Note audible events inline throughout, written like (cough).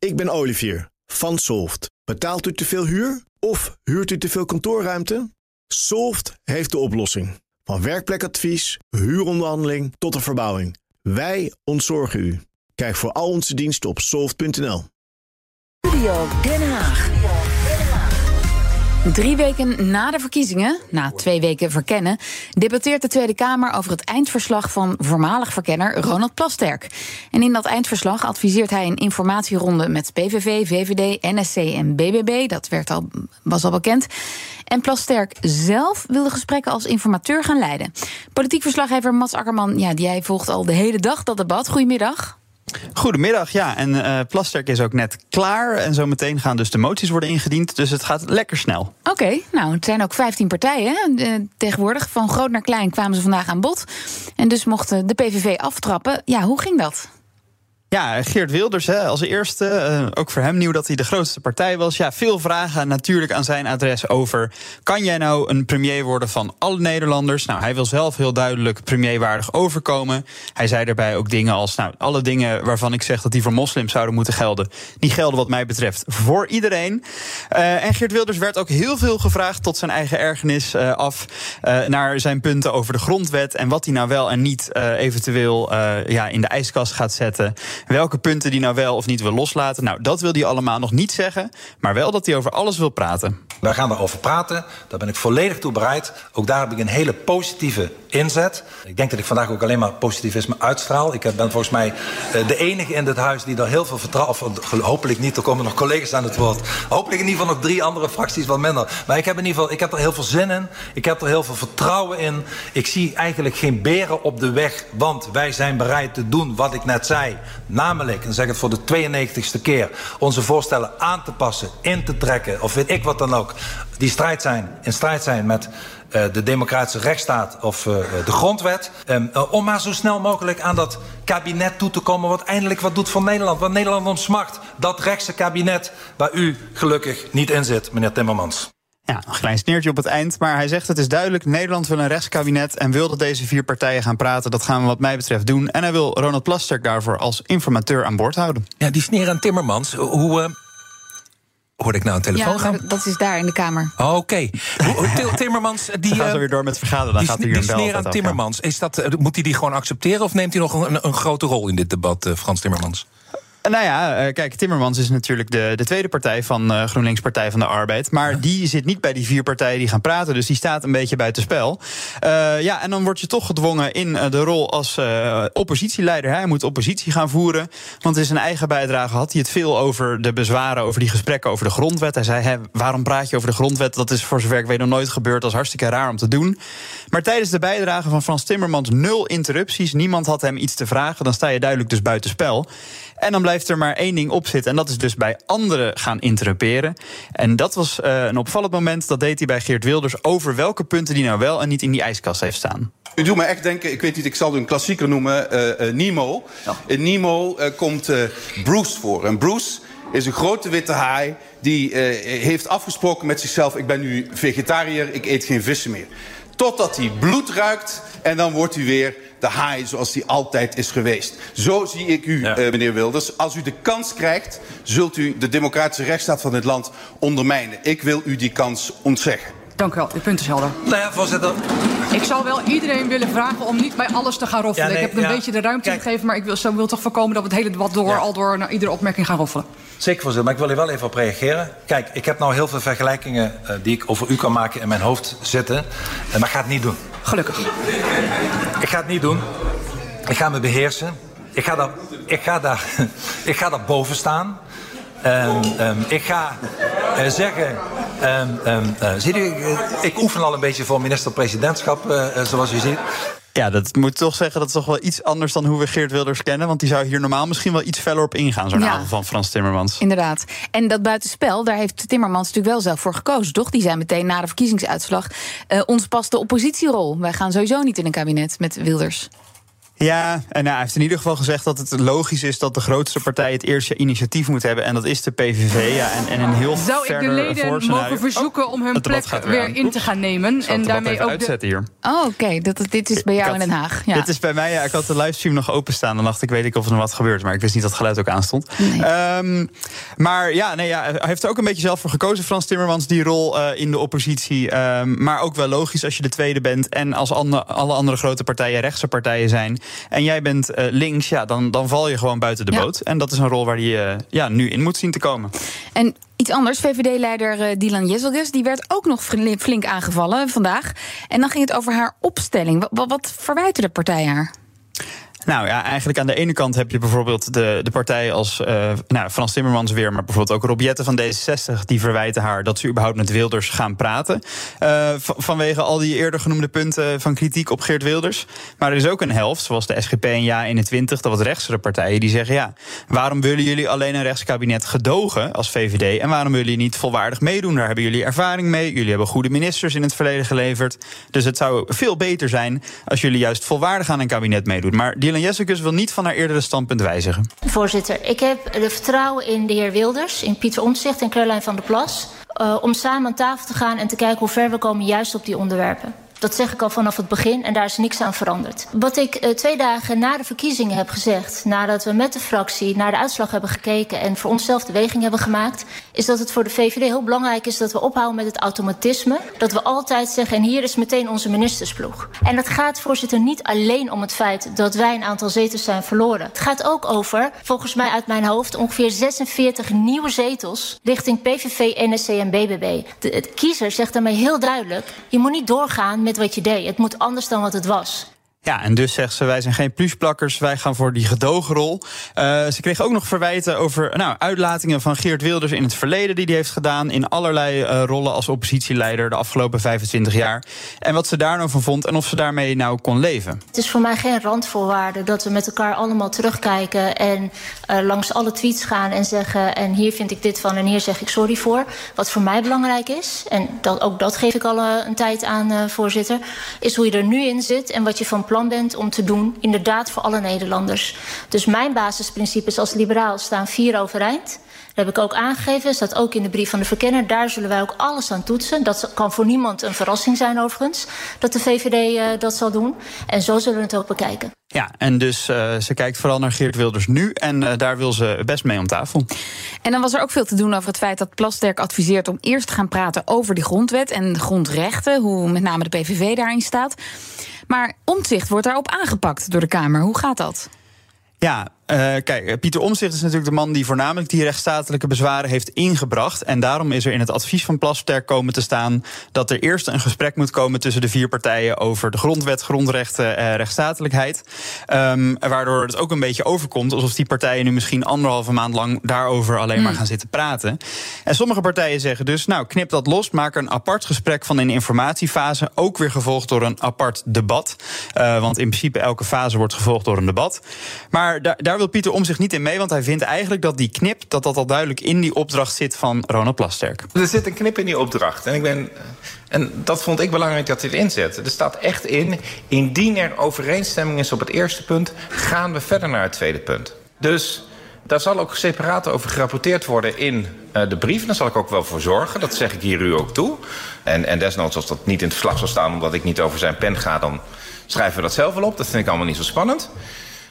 Ik ben Olivier van Solft. Betaalt u te veel huur of huurt u te veel kantoorruimte? Solft heeft de oplossing. Van werkplekadvies, huuronderhandeling tot de verbouwing. Wij ontzorgen u. Kijk voor al onze diensten op soft.nl. Studio Den Haag. Drie weken na de verkiezingen, na twee weken verkennen, debatteert de Tweede Kamer over het eindverslag van voormalig verkenner Ronald Plasterk. En in dat eindverslag adviseert hij een informatieronde met PVV, VVD, NSC en BBB. Dat werd al, was al bekend. En Plasterk zelf wil de gesprekken als informateur gaan leiden. Politiek verslaggever Mats Akkerman, ja, jij volgt al de hele dag dat debat. Goedemiddag. Goedemiddag, ja. En uh, Plasterk is ook net klaar. En zometeen gaan dus de moties worden ingediend. Dus het gaat lekker snel. Oké, nou, het zijn ook 15 partijen. Uh, tegenwoordig, van groot naar klein, kwamen ze vandaag aan bod. En dus mochten de PVV aftrappen. Ja, hoe ging dat? Ja, Geert Wilders hè, als eerste. Uh, ook voor hem nieuw dat hij de grootste partij was. Ja, veel vragen natuurlijk aan zijn adres over... kan jij nou een premier worden van alle Nederlanders? Nou, hij wil zelf heel duidelijk premierwaardig overkomen. Hij zei daarbij ook dingen als... nou, alle dingen waarvan ik zeg dat die voor moslims zouden moeten gelden... die gelden wat mij betreft voor iedereen. Uh, en Geert Wilders werd ook heel veel gevraagd... tot zijn eigen ergernis uh, af naar zijn punten over de grondwet... en wat hij nou wel en niet eventueel ja, in de ijskast gaat zetten... Welke punten die nou wel of niet wil loslaten. Nou, dat wil hij allemaal nog niet zeggen. Maar wel dat hij over alles wil praten. Wij gaan erover praten. Daar ben ik volledig toe bereid. Ook daar heb ik een hele positieve inzet. Ik denk dat ik vandaag ook alleen maar positivisme uitstraal. Ik ben volgens mij eh, de enige in dit huis die daar heel veel vertrouwen... of hopelijk niet, er komen nog collega's aan het woord. Hopelijk in ieder geval nog drie andere fracties wat minder. Maar ik heb in ieder geval ik heb er heel veel zin in. Ik heb er heel veel vertrouwen in. Ik zie eigenlijk geen beren op de weg. Want wij zijn bereid te doen wat ik net zei. Namelijk, en zeg het voor de 92ste keer... onze voorstellen aan te passen, in te trekken... of weet ik wat dan ook, die strijd zijn, in strijd zijn met... Uh, de democratische rechtsstaat of uh, de grondwet. Uh, om maar zo snel mogelijk aan dat kabinet toe te komen... wat eindelijk wat doet voor Nederland. Wat Nederland om. Dat rechtse kabinet waar u gelukkig niet in zit, meneer Timmermans. Ja, een klein sneertje op het eind. Maar hij zegt het is duidelijk: Nederland wil een rechtskabinet. En wil dat deze vier partijen gaan praten. Dat gaan we, wat mij betreft, doen. En hij wil Ronald Plasterk daarvoor als informateur aan boord houden. Ja, die sneer aan Timmermans. Hoe. Uh... Hoorde ik nou een telefoon ja, gaan? Dat is daar in de kamer. Oh, Oké. Okay. Timmermans. (laughs) Die, dan gaan ze weer door met vergaderen. Dan die, gaat hij die sneer aan Timmermans. Is dat, moet hij die gewoon accepteren? Of neemt hij nog een, een grote rol in dit debat, uh, Frans Timmermans? Nou ja, kijk, Timmermans is natuurlijk de, de tweede partij van uh, GroenLinks Partij van de Arbeid. Maar ja. die zit niet bij die vier partijen die gaan praten. Dus die staat een beetje buitenspel. Uh, ja, en dan word je toch gedwongen in uh, de rol als oppositieleider. Hij moet oppositie gaan voeren. Want in zijn eigen bijdrage had hij het veel over de bezwaren, over die gesprekken over de grondwet. Hij zei: hè, waarom praat je over de grondwet? Dat is voor zover ik weet nog nooit gebeurd. Dat is hartstikke raar om te doen. Maar tijdens de bijdrage van Frans Timmermans nul interrupties. Niemand had hem iets te vragen. Dan sta je duidelijk dus buitenspel. En dan blijft er maar één ding op zitten. En dat is dus bij anderen gaan interruperen. En dat was uh, een opvallend moment. Dat deed hij bij Geert Wilders. Over welke punten die nou wel en niet in die ijskast heeft staan. U doet me echt denken, ik weet niet, ik zal u een klassieker noemen. Uh, uh, Nemo. Ja. In Nemo komt Bruce voor. En Bruce is een grote witte haai. Die heeft afgesproken met zichzelf: ik ben nu vegetariër, ik eet geen vissen meer. Totdat hij bloed ruikt en dan wordt hij weer de haai zoals die altijd is geweest. Zo zie ik u, ja. uh, meneer Wilders. Als u de kans krijgt, zult u de democratische rechtsstaat van dit land ondermijnen. Ik wil u die kans ontzeggen. Dank u wel, uw punt is helder. Nou ja, voorzitter. Ik zou wel iedereen willen vragen om niet bij alles te gaan roffelen. Ja, nee, ik heb een ja, beetje de ruimte kijk, gegeven, maar ik wil, zo wil toch voorkomen dat we het hele debat door, ja. al door naar iedere opmerking gaan roffelen. Zeker, voorzitter, maar ik wil hier wel even op reageren. Kijk, ik heb nou heel veel vergelijkingen uh, die ik over u kan maken in mijn hoofd zitten. Uh, maar ik ga het niet doen. Gelukkig. Ik ga het niet doen. Ik ga me beheersen. Ik ga daar, ik ga daar, (laughs) ik ga daar boven staan. Um, um, ik ga uh, zeggen. Um, uh, ziet u, ik oefen al een beetje voor minister-presidentschap, uh, zoals u ziet. Ja, dat moet toch zeggen, dat is toch wel iets anders dan hoe we Geert Wilders kennen. Want die zou hier normaal misschien wel iets feller op ingaan, zo'n ja. avond van Frans Timmermans. Inderdaad. En dat buitenspel, daar heeft Timmermans natuurlijk wel zelf voor gekozen, toch? Die zei meteen na de verkiezingsuitslag: uh, ons past de oppositierol. Wij gaan sowieso niet in een kabinet met Wilders. Ja, en nou, hij heeft in ieder geval gezegd dat het logisch is dat de grootste partij het eerste initiatief moet hebben. En dat is de PVV. Ja, en, en een heel Zou ik de leden mogen verzoeken om hun plek weer, in te gaan nemen? en daarmee ook. Uitzetten hier. Oh, oké. Dat, dit is bij jou in Den Haag. Ja. Dit is bij mij. Ja, ik had de livestream nog openstaan. Dan dacht ik, weet ik of er nog wat gebeurt. Maar ik wist niet dat het geluid ook aanstond. Nee. Um, maar ja, nee, ja, hij heeft er ook een beetje zelf voor gekozen, Frans Timmermans, die rol uh, in de oppositie. Um, maar ook wel logisch als je de tweede bent. En als alle andere grote partijen rechtse partijen zijn en jij bent uh, links, ja, dan, dan val je gewoon buiten de boot. En dat is een rol waar hij uh, ja, nu in moet zien te komen. En iets anders, VVD-leider uh, Dylan Jezelgus, die werd ook nog flink aangevallen vandaag. En dan ging het over haar opstelling. Wat, wat verwijten de partij haar? Nou ja, eigenlijk aan de ene kant heb je bijvoorbeeld de, de partij als uh, nou, Frans Timmermans weer, maar bijvoorbeeld ook Robjette van D66, die verwijten haar dat ze überhaupt met Wilders gaan praten. Uh, vanwege al die eerder genoemde punten van kritiek op Geert Wilders. Maar er is ook een helft, zoals de SGP en Ja21, dat wat rechtsere partijen, die zeggen: ja, waarom willen jullie alleen een rechtskabinet gedogen als VVD en waarom willen jullie niet volwaardig meedoen? Daar hebben jullie ervaring mee. Jullie hebben goede ministers in het verleden geleverd. Dus het zou veel beter zijn als jullie juist volwaardig aan een kabinet meedoen. Maar die Dylan Jessicus wil niet van haar eerdere standpunt wijzigen. Voorzitter, ik heb de vertrouwen in de heer Wilders, in Pieter Omtzigt en Caroline van der Plas... Uh, om samen aan tafel te gaan en te kijken hoe ver we komen juist op die onderwerpen. Dat zeg ik al vanaf het begin en daar is niks aan veranderd. Wat ik uh, twee dagen na de verkiezingen heb gezegd, nadat we met de fractie naar de uitslag hebben gekeken en voor onszelf de weging hebben gemaakt, is dat het voor de VVD heel belangrijk is dat we ophouden met het automatisme. Dat we altijd zeggen, en hier is meteen onze ministersploeg. En dat gaat, voorzitter, niet alleen om het feit dat wij een aantal zetels zijn verloren. Het gaat ook over, volgens mij uit mijn hoofd, ongeveer 46 nieuwe zetels richting PVV, NSC en BBB. De, kiezer zegt daarmee heel duidelijk, je moet niet doorgaan met wat je deed. Het moet anders dan wat het was. Ja, en dus zegt ze, wij zijn geen plusplakkers, wij gaan voor die gedogenrol. Uh, ze kreeg ook nog verwijten over nou, uitlatingen van Geert Wilders in het verleden... die hij heeft gedaan in allerlei uh, rollen als oppositieleider de afgelopen 25 jaar. En wat ze daar nou van vond en of ze daarmee nou kon leven. Het is voor mij geen randvoorwaarde dat we met elkaar allemaal terugkijken... en uh, langs alle tweets gaan en zeggen, en hier vind ik dit van en hier zeg ik sorry voor. Wat voor mij belangrijk is, en dat, ook dat geef ik al een tijd aan, voorzitter... is hoe je er nu in zit en wat je van plan bent om te doen, inderdaad voor alle Nederlanders. Dus mijn basisprincipes als liberaal staan vier overeind. Dat heb ik ook aangegeven, staat ook in de brief van de verkenner. Daar zullen wij ook alles aan toetsen. Dat kan voor niemand een verrassing zijn overigens, dat de VVD uh, dat zal doen. En zo zullen we het ook bekijken. Ja, en dus uh, ze kijkt vooral naar Geert Wilders nu. En uh, daar wil ze best mee om tafel. En dan was er ook veel te doen over het feit dat Plasterk adviseert om eerst te gaan praten over die grondwet en grondrechten. Hoe met name de PVV daarin staat. Maar omzicht wordt daarop aangepakt door de Kamer. Hoe gaat dat? Ja, uh, kijk, Pieter Omzicht is natuurlijk de man die voornamelijk die rechtsstatelijke bezwaren heeft ingebracht. En daarom is er in het advies van Plasterk komen te staan dat er eerst een gesprek moet komen tussen de vier partijen over de grondwet, grondrechten en rechtsstatelijkheid. Um, waardoor het ook een beetje overkomt alsof die partijen nu misschien anderhalve maand lang daarover alleen mm. maar gaan zitten praten. En sommige partijen zeggen dus, nou knip dat los, maak er een apart gesprek van in de informatiefase, ook weer gevolgd door een apart debat. Uh, want in principe elke fase wordt gevolgd door een debat. Maar daar, daar wil Pieter om zich niet in mee, want hij vindt eigenlijk dat die knip dat dat al duidelijk in die opdracht zit van Ronald Plasterk. Er zit een knip in die opdracht. En, ik ben, en dat vond ik belangrijk dat hij erin zet. Er staat echt in, indien er overeenstemming is op het eerste punt, gaan we verder naar het tweede punt. Dus daar zal ook separaat over gerapporteerd worden in uh, de brief. Daar zal ik ook wel voor zorgen. Dat zeg ik hier u ook toe. En, en desnoods, als dat niet in het verslag zal staan omdat ik niet over zijn pen ga, dan schrijven we dat zelf wel op. Dat vind ik allemaal niet zo spannend.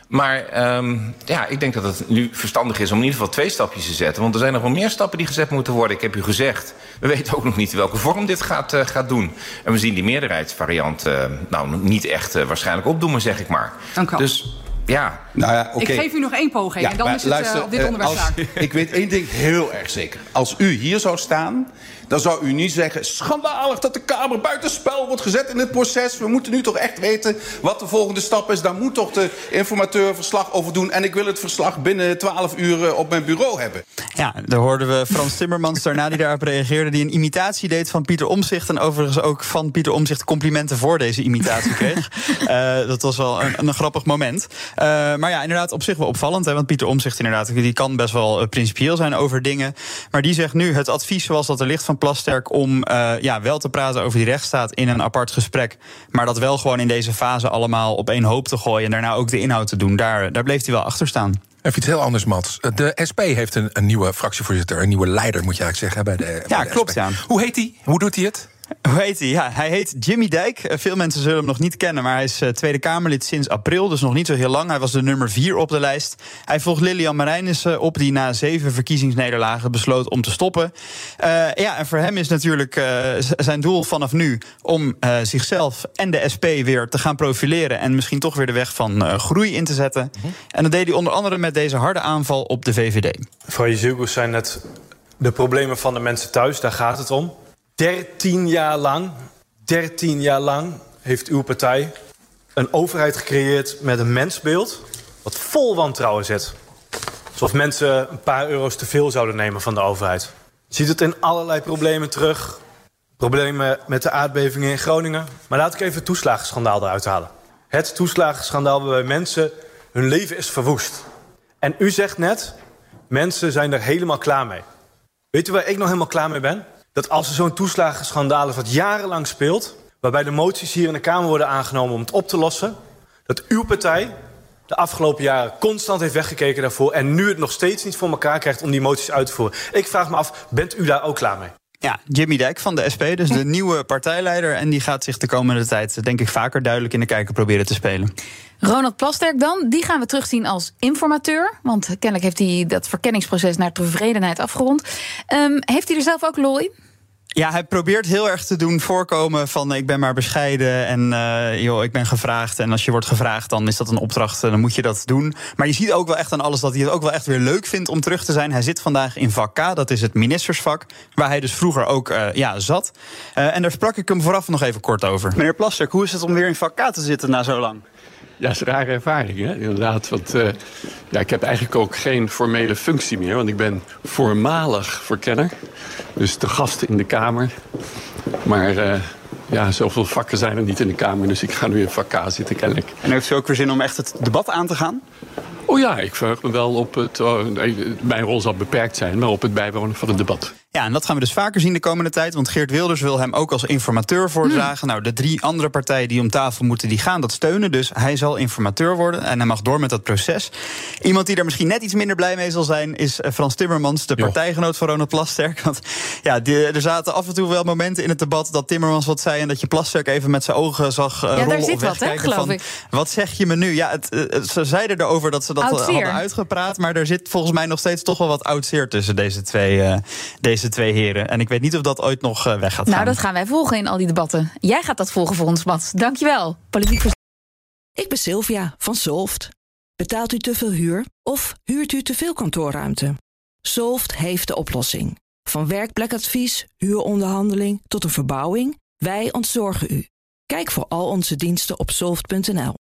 Maar um, ja, ik denk dat het nu verstandig is om in ieder geval twee stapjes te zetten. Want er zijn nog wel meer stappen die gezet moeten worden. Ik heb u gezegd, we weten ook nog niet welke vorm dit gaat, uh, gaat doen. En we zien die meerderheidsvariant uh, nou niet echt uh, waarschijnlijk opdoen, zeg ik maar. Dank u wel. Dus ja. Nou ja okay. Ik geef u nog één poging ja, en dan is het luister, op dit onderwerp als, (laughs) Ik weet één ding heel erg zeker. Als u hier zou staan dan zou u niet zeggen... schandalig dat de Kamer buitenspel wordt gezet in het proces. We moeten nu toch echt weten wat de volgende stap is. Daar moet toch de informateur verslag over doen. En ik wil het verslag binnen 12 uur op mijn bureau hebben. Ja, daar hoorden we Frans Timmermans daarna die daarop reageerde... die een imitatie deed van Pieter Omzicht... en overigens ook van Pieter Omzicht complimenten voor deze imitatie kreeg. uh, (laughs) dat was wel een, een grappig moment. Maar ja, inderdaad, op zich wel opvallend. Hè, want Pieter Omzicht inderdaad, die kan best wel principieel zijn over dingen. Maar die zegt nu het advies zoals dat er ligt van Plasterk om ja, wel te praten over die rechtsstaat in een apart gesprek. Maar dat wel gewoon in deze fase allemaal op één hoop te gooien en daarna ook de inhoud te doen. Daar, daar bleef hij wel achter staan. Even iets heel anders, Mats. De SP heeft een, een nieuwe fractievoorzitter, een nieuwe leider, moet je eigenlijk zeggen. Bij de, ja, de klopt. Ja. Hoe heet hij? Hoe doet hij het? Hoe heet hij? Ja, hij heet Jimmy Dijk. Eh, veel mensen zullen hem nog niet kennen, maar hij is eh, Tweede Kamerlid sinds april, dus nog niet zo heel lang. Hij was de nummer vier op de lijst. Hij volgt Lilian Marijnissen op, die na zeven verkiezingsnederlagen besloot om te stoppen. Uh, ja, en voor hem is natuurlijk uh, zijn doel vanaf nu om uh, zichzelf en de SP weer te gaan profileren en misschien toch weer de weg van groei in te zetten. -hmm. En dat deed hij onder andere met deze harde aanval op de VVD. Mevrouw Jezilgus zijn net de problemen van de mensen thuis, daar gaat het om. 13 jaar lang, 13 jaar lang heeft uw partij een overheid gecreëerd met een mensbeeld wat vol wantrouwen zit. Alsof mensen een paar euro's te veel zouden nemen van de overheid. Je ziet het in allerlei problemen terug. Problemen met de aardbevingen in Groningen. Maar laat ik even het toeslagenschandaal eruit halen. Het toeslagenschandaal waarbij mensen hun leven is verwoest. En u zegt net, mensen zijn er helemaal klaar mee. Weet u waar ik nog helemaal klaar mee ben? Dat als er zo'n toeslagenschandaal is wat jarenlang speelt... waarbij de moties hier in de Kamer worden aangenomen om het op te lossen... dat uw partij de afgelopen jaren constant heeft weggekeken daarvoor... en nu het nog steeds niet voor elkaar krijgt om die moties uit te voeren. Ik vraag me af, bent u daar ook klaar mee? Ja, Jimmy Dijk van de SP, dus de nieuwe partijleider. En die gaat zich de komende tijd, denk ik, vaker duidelijk in de kijker proberen te spelen. Ronald Plasterk dan, die gaan we terugzien als informateur. Want kennelijk heeft hij dat verkenningsproces naar tevredenheid afgerond. Um, heeft hij er zelf ook lol in? Ja, hij probeert heel erg te doen voorkomen van ik ben maar bescheiden en uh, joh, ik ben gevraagd. En als je wordt gevraagd, dan is dat een opdracht, dan moet je dat doen. Maar je ziet ook wel echt aan alles dat hij het ook wel echt weer leuk vindt om terug te zijn. Hij zit vandaag in vak dat is het ministersvak, waar hij dus vroeger ook uh, ja, zat. En daar sprak ik hem vooraf nog even kort over. Meneer Plasterk, hoe is het om weer in vak K te zitten na zo lang? Ja, dat is een rare ervaring, hè? inderdaad. Want uh, ja, ik heb eigenlijk ook geen formele functie meer. Want ik ben voormalig verkenner. Dus de gasten in de Kamer. Maar uh, ja, zoveel vakken zijn er niet in de Kamer. Dus ik ga nu in vak K zitten, kennelijk. En heeft u ook weer zin om echt het debat aan te gaan? Oh ja, ik verheug me wel op het... Oh, nee, mijn rol zal beperkt zijn, maar op het bijwonen van het debat. Ja, en dat gaan we dus vaker zien de komende tijd. Want Geert Wilders wil hem ook als informateur voordragen. Nou, de drie andere partijen die om tafel moeten, die gaan dat steunen. Dus hij zal informateur worden en hij mag door met dat proces. Iemand die daar misschien net iets minder blij mee zal zijn, is eh, Frans Timmermans, de partijgenoot van Ronald Plasterk. (laughs) Want ja, die, er zaten af en toe wel momenten in het debat dat Timmermans wat zei en dat je Plasterk even met zijn ogen zag uh, ja, rollen zit of wat, hè, geloof van, ik. Wat zeg je me nu? Ja, het, het, ze zeiden erover dat ze dat hadden uitgepraat, maar er zit volgens mij nog steeds toch wel wat oud zeer tussen deze twee, uh, deze twee heren. En ik weet niet of dat ooit nog uh, weg gaat nou, gaan. dat gaan wij volgen in al die debatten. Jij gaat dat volgen voor ons, Mats. Dankjewel. Politiek Ik ben Sylvia van Solft. Betaalt u te veel huur of huurt u te veel kantoorruimte? Solft heeft de oplossing. Van werkplekadvies, huuronderhandeling tot een verbouwing, wij ontzorgen u. Kijk voor al onze diensten op soft.nl.